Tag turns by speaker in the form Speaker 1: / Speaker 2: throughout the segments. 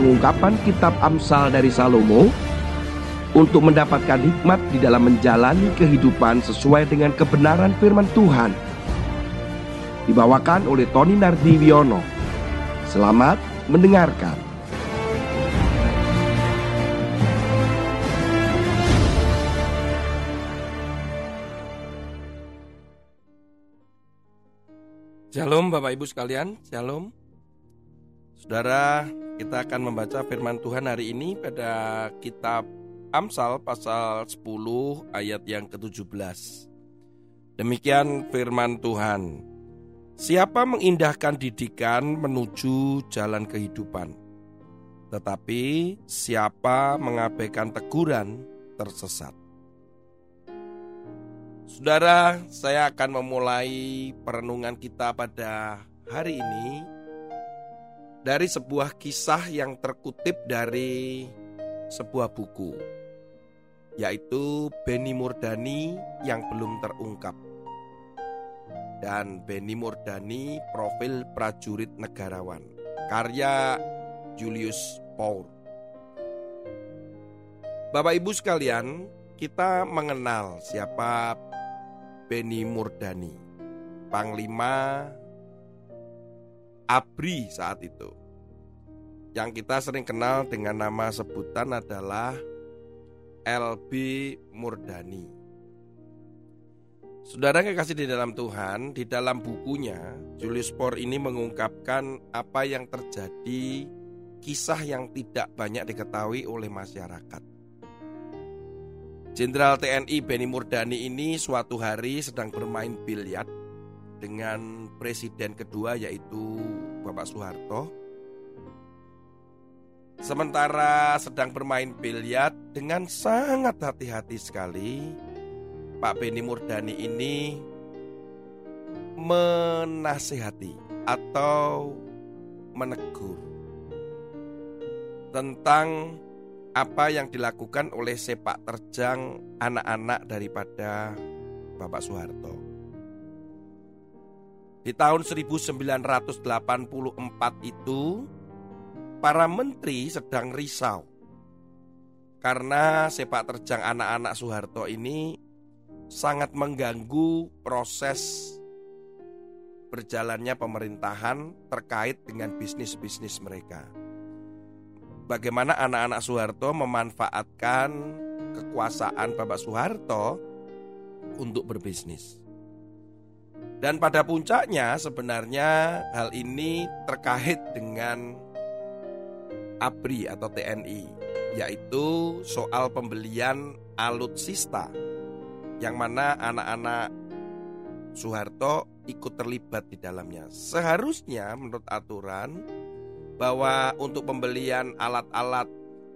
Speaker 1: pengungkapan kitab Amsal dari Salomo untuk mendapatkan hikmat di dalam menjalani kehidupan sesuai dengan kebenaran firman Tuhan. Dibawakan oleh Tony Nardiwiono. Selamat mendengarkan.
Speaker 2: Shalom Bapak Ibu sekalian, Shalom Saudara, kita akan membaca firman Tuhan hari ini pada kitab Amsal pasal 10 ayat yang ke-17 Demikian firman Tuhan. Siapa mengindahkan didikan menuju jalan kehidupan? Tetapi siapa mengabaikan teguran tersesat? Saudara, saya akan memulai perenungan kita pada hari ini dari sebuah kisah yang terkutip dari sebuah buku, yaitu Beni Murdani yang belum terungkap. Dan Beni Murdani profil prajurit negarawan, karya Julius Paul. Bapak Ibu sekalian, kita mengenal siapa Beni Murdani, Panglima ABRI saat itu. Yang kita sering kenal dengan nama sebutan adalah LB Murdani. Saudara yang kasih di dalam Tuhan, di dalam bukunya, Julius Por ini mengungkapkan apa yang terjadi, kisah yang tidak banyak diketahui oleh masyarakat. Jenderal TNI Beni Murdani ini suatu hari sedang bermain biliar dengan presiden kedua yaitu Bapak Soeharto. Sementara sedang bermain biliar dengan sangat hati-hati sekali, Pak Beni Murdani ini menasehati atau menegur tentang apa yang dilakukan oleh sepak terjang anak-anak daripada Bapak Soeharto. Di tahun 1984 itu para menteri sedang risau karena sepak terjang anak-anak Soeharto ini sangat mengganggu proses berjalannya pemerintahan terkait dengan bisnis-bisnis mereka bagaimana anak-anak Soeharto memanfaatkan kekuasaan Bapak Soeharto untuk berbisnis. Dan pada puncaknya sebenarnya hal ini terkait dengan ABRI atau TNI, yaitu soal pembelian alutsista yang mana anak-anak Soeharto ikut terlibat di dalamnya. Seharusnya menurut aturan bahwa untuk pembelian alat-alat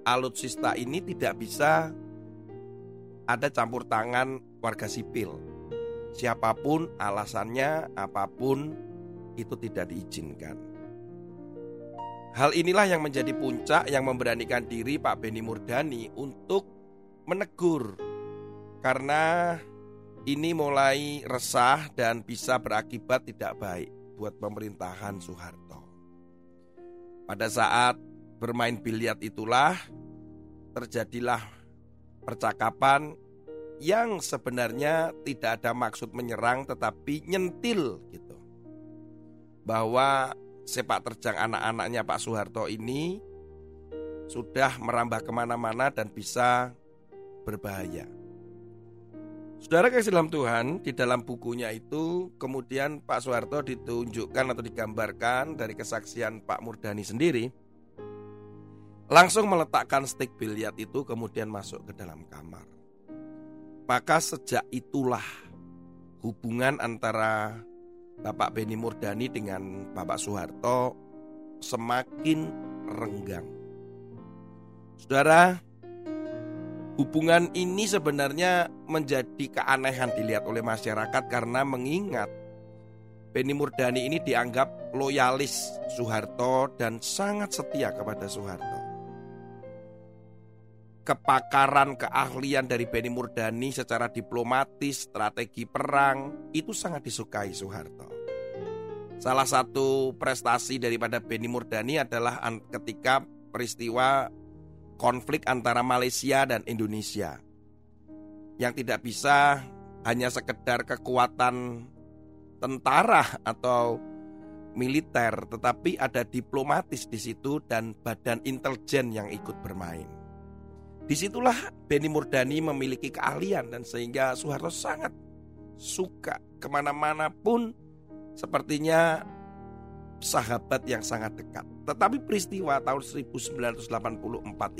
Speaker 2: alutsista ini tidak bisa ada campur tangan warga sipil. Siapa pun alasannya, apa pun itu tidak diizinkan. Hal inilah yang menjadi puncak yang memberanikan diri Pak Beni Murdani untuk menegur karena ini mulai resah dan bisa berakibat tidak baik buat pemerintahan Soeharto. Pada saat bermain biliar itulah terjadilah percakapan yang sebenarnya tidak ada maksud menyerang tetapi nyentil gitu. Bahwa sepak terjang anak-anaknya Pak Soeharto ini sudah merambah ke mana-mana dan bisa berbahaya. Saudara kasih dalam Tuhan, di dalam bukunya itu kemudian Pak Soeharto ditunjukkan atau digambarkan dari kesaksian Pak Murdani sendiri langsung meletakkan stick biliar itu kemudian masuk ke dalam kamar. Maka sejak itulah hubungan antara Bapak Beni Murdani dengan Bapak Soeharto semakin renggang. Saudara, Hubungan ini sebenarnya menjadi keanehan dilihat oleh masyarakat karena mengingat Beni Murdani ini dianggap loyalis Soeharto dan sangat setia kepada Soeharto. Kepakaran keahlian dari Beni Murdani secara diplomatis, strategi perang itu sangat disukai Soeharto. Salah satu prestasi daripada Beni Murdani adalah ketika peristiwa konflik antara Malaysia dan Indonesia yang tidak bisa hanya sekedar kekuatan tentara atau militer, tetapi ada diplomatis di situ dan badan intelijen yang ikut bermain. Di situlah Beni Murdani memiliki keahlian dan sehingga Soeharto sangat suka ke mana-mana pun sepertinya sahabat yang sangat dekat. Tetapi peristiwa tahun 1984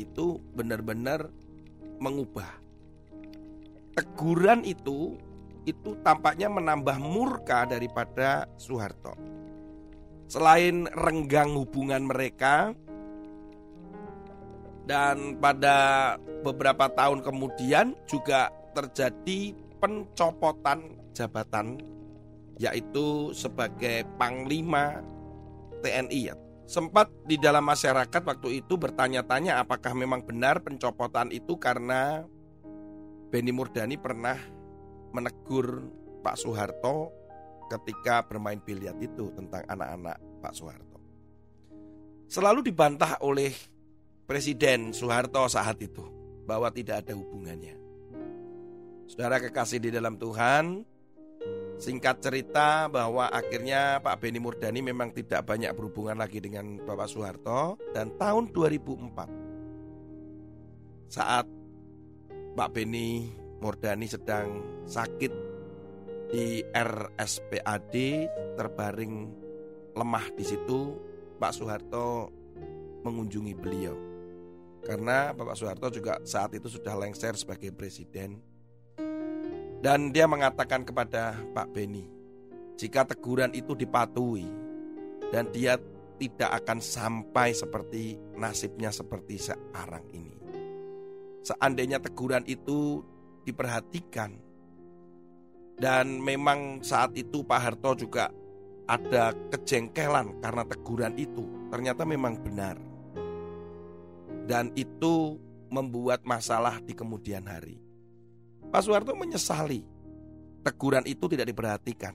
Speaker 2: itu benar-benar mengubah. Teguran itu itu tampaknya menambah murka daripada Soeharto. Selain renggang hubungan mereka, dan pada beberapa tahun kemudian juga terjadi pencopotan jabatan yaitu sebagai panglima TNI ya. Sempat di dalam masyarakat waktu itu bertanya-tanya apakah memang benar pencopotan itu karena Beni Murdani pernah menegur Pak Soeharto ketika bermain biliar itu tentang anak-anak Pak Soeharto. Selalu dibantah oleh Presiden Soeharto saat itu bahwa tidak ada hubungannya. Saudara kekasih di dalam Tuhan, singkat cerita bahwa akhirnya Pak Beni Murdani memang tidak banyak berhubungan lagi dengan Bapak Soeharto dan tahun 2004 saat Pak Beni Murdani sedang sakit di RSPAD terbaring lemah di situ Pak Soeharto mengunjungi beliau karena Bapak Soeharto juga saat itu sudah lengser sebagai presiden. Dan dia mengatakan kepada Pak Beni, jika teguran itu dipatuhi dan dia tidak akan sampai seperti nasibnya seperti sekarang ini. Seandainya teguran itu diperhatikan dan memang saat itu Pak Harto juga ada kejengkelan karena teguran itu. Ternyata memang benar dan itu membuat masalah di kemudian hari. Pak Soeharto menyesali teguran itu tidak diperhatikan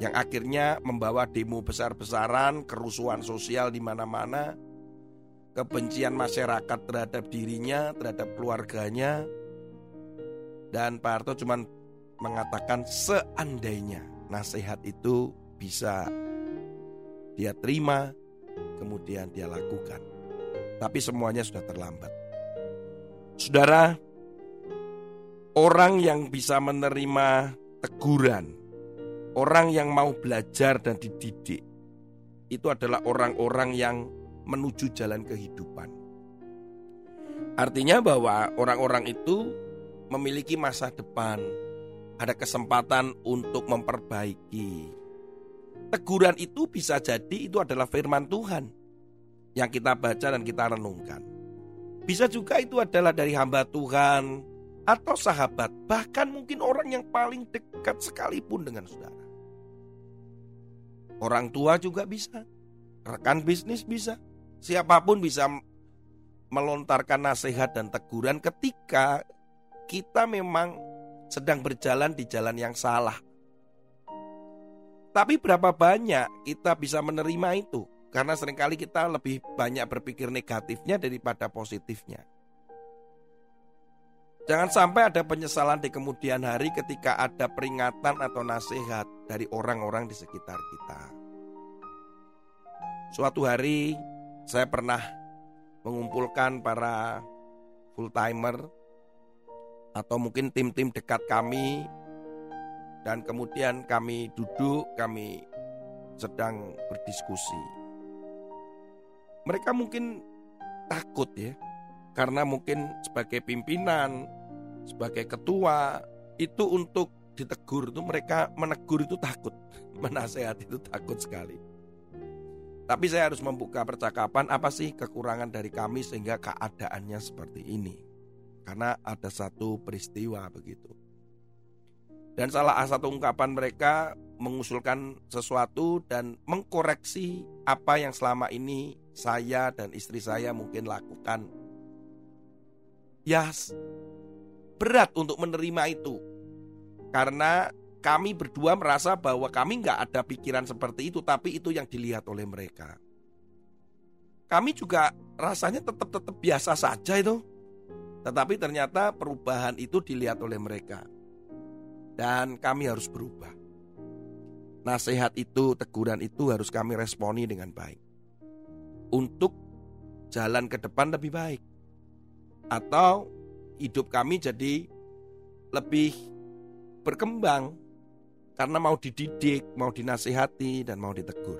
Speaker 2: yang akhirnya membawa demo besar-besaran, kerusuhan sosial di mana-mana, kebencian masyarakat terhadap dirinya, terhadap keluarganya. Dan Pak Harto cuma mengatakan seandainya nasihat itu bisa dia terima, kemudian dia lakukan tapi semuanya sudah terlambat. Saudara, orang yang bisa menerima teguran, orang yang mau belajar dan dididik, itu adalah orang-orang yang menuju jalan kehidupan. Artinya bahwa orang-orang itu memiliki masa depan, ada kesempatan untuk memperbaiki. Teguran itu bisa jadi itu adalah firman Tuhan yang kita baca dan kita renungkan. Bisa juga itu adalah dari hamba Tuhan atau sahabat, bahkan mungkin orang yang paling dekat sekalipun dengan saudara. Orang tua juga bisa, rekan bisnis bisa, siapa pun bisa melontarkan nasihat dan teguran ketika kita memang sedang berjalan di jalan yang salah. Tapi berapa banyak kita bisa menerima itu? Karena sering kali kita lebih banyak berpikir negatifnya daripada positifnya. Jangan sampai ada penyesalan di kemudian hari ketika ada peringatan atau nasihat dari orang-orang di sekitar kita. Suatu hari saya pernah mengumpulkan para full timer atau mungkin tim-tim dekat kami dan kemudian kami duduk, kami sedang berdiskusi. Mereka mungkin takut ya, karena mungkin sebagai pimpinan, sebagai ketua itu untuk ditegur itu mereka menegur itu takut, menasehat itu takut sekali. Tapi saya harus membuka percakapan apa sih kekurangan dari kami sehingga keadaannya seperti ini. Karena ada satu peristiwa begitu. Dan salah satu ungkapan mereka mengusulkan sesuatu dan mengkoreksi apa yang selama ini saya dan istri saya mungkin lakukan. Ya, berat untuk menerima itu. Karena kami berdua merasa bahwa kami nggak ada pikiran seperti itu, tapi itu yang dilihat oleh mereka. kami juga rasanya tetap-tetap biasa saja itu. Tetapi ternyata perubahan itu dilihat oleh mereka. Dan kami harus berubah. Nasihat itu, teguran itu harus kami responi dengan baik. Untuk jalan ke depan lebih baik. Atau hidup kami jadi lebih berkembang karena mau dididik, mau dinasihati, dan mau ditegur.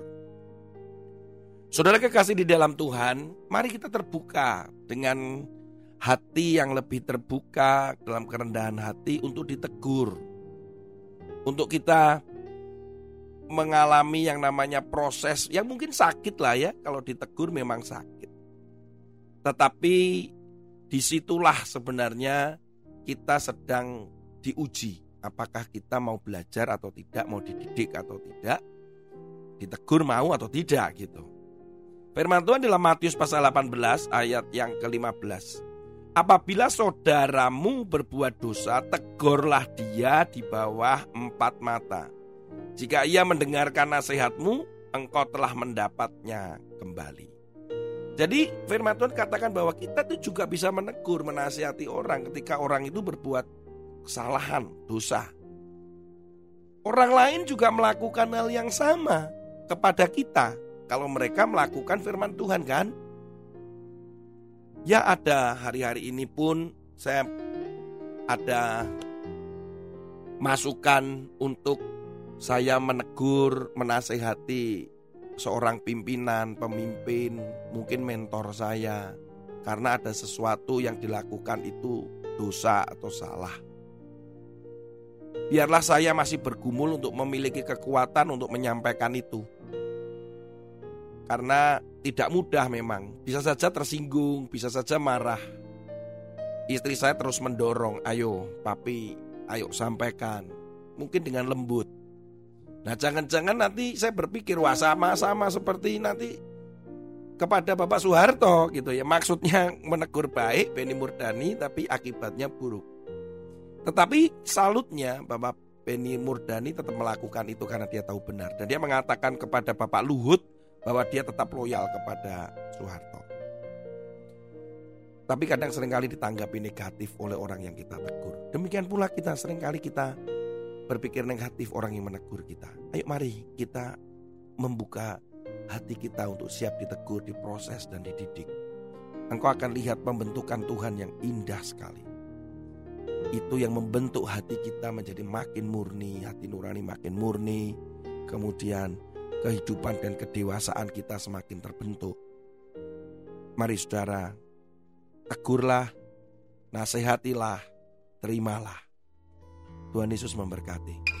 Speaker 2: Saudara kekasih di dalam Tuhan, mari kita terbuka dengan hati yang lebih terbuka dalam kerendahan hati untuk ditegur. Untuk kita mengalami yang namanya proses yang mungkin sakit lah ya, kalau ditegur memang sakit. Tetapi di situlah sebenarnya kita sedang diuji. Apakah kita mau belajar atau tidak, mau dididik atau tidak, ditegur mau atau tidak gitu. Firman Tuhan dalam Matius pasal 18 ayat yang ke-15. Apabila saudaramu berbuat dosa, tegurlah dia di bawah empat mata. Jika ia mendengarkan nasihatmu, engkau telah mendapatnya kembali. Jadi firman Tuhan katakan bahwa kita tuh juga bisa menegur, menasihati orang ketika orang itu berbuat kesalahan, dosa. Orang lain juga melakukan hal yang sama kepada kita kalau mereka melakukan firman Tuhan kan? Ya ada hari-hari ini pun saya ada masukan untuk saya menegur, menasehati seorang pimpinan, pemimpin, mungkin mentor saya karena ada sesuatu yang dilakukan itu dosa atau salah. Biarlah saya masih bergumul untuk memiliki kekuatan untuk menyampaikan itu. Karena tidak mudah memang. Bisa saja tersinggung, bisa saja marah. Istri saya terus mendorong, "Ayo, papi, ayo sampaikan." Mungkin dengan lembut. Nah, jangan-jangan nanti saya berpikir wah sama-sama seperti nanti kepada Bapak Soeharto gitu ya. Maksudnya menegur baik Beni Murdani tapi akibatnya buruk. Tetapi salutnya Bapak Beni Murdani tetap melakukan itu karena dia tahu benar dan dia mengatakan kepada Bapak Luhut bahwa dia tetap loyal kepada Soeharto. Tapi kadang sering kali ditanggapi negatif oleh orang yang kita tegur. Demikian pula kita sering kali kita berpikir negatif orang yang menegur kita. Ayo mari kita membuka hati kita untuk siap ditegur, diproses dan dididik. Engkau akan lihat pembentukan Tuhan yang indah sekali. Itu yang membentuk hati kita menjadi makin murni, hati nurani makin murni. Kemudian kehidupan dan kedewasaan kita semakin terbentuk. Mari saudara, tegurlah, nasihatilah, terimalah. Tuhan Yesus memberkati.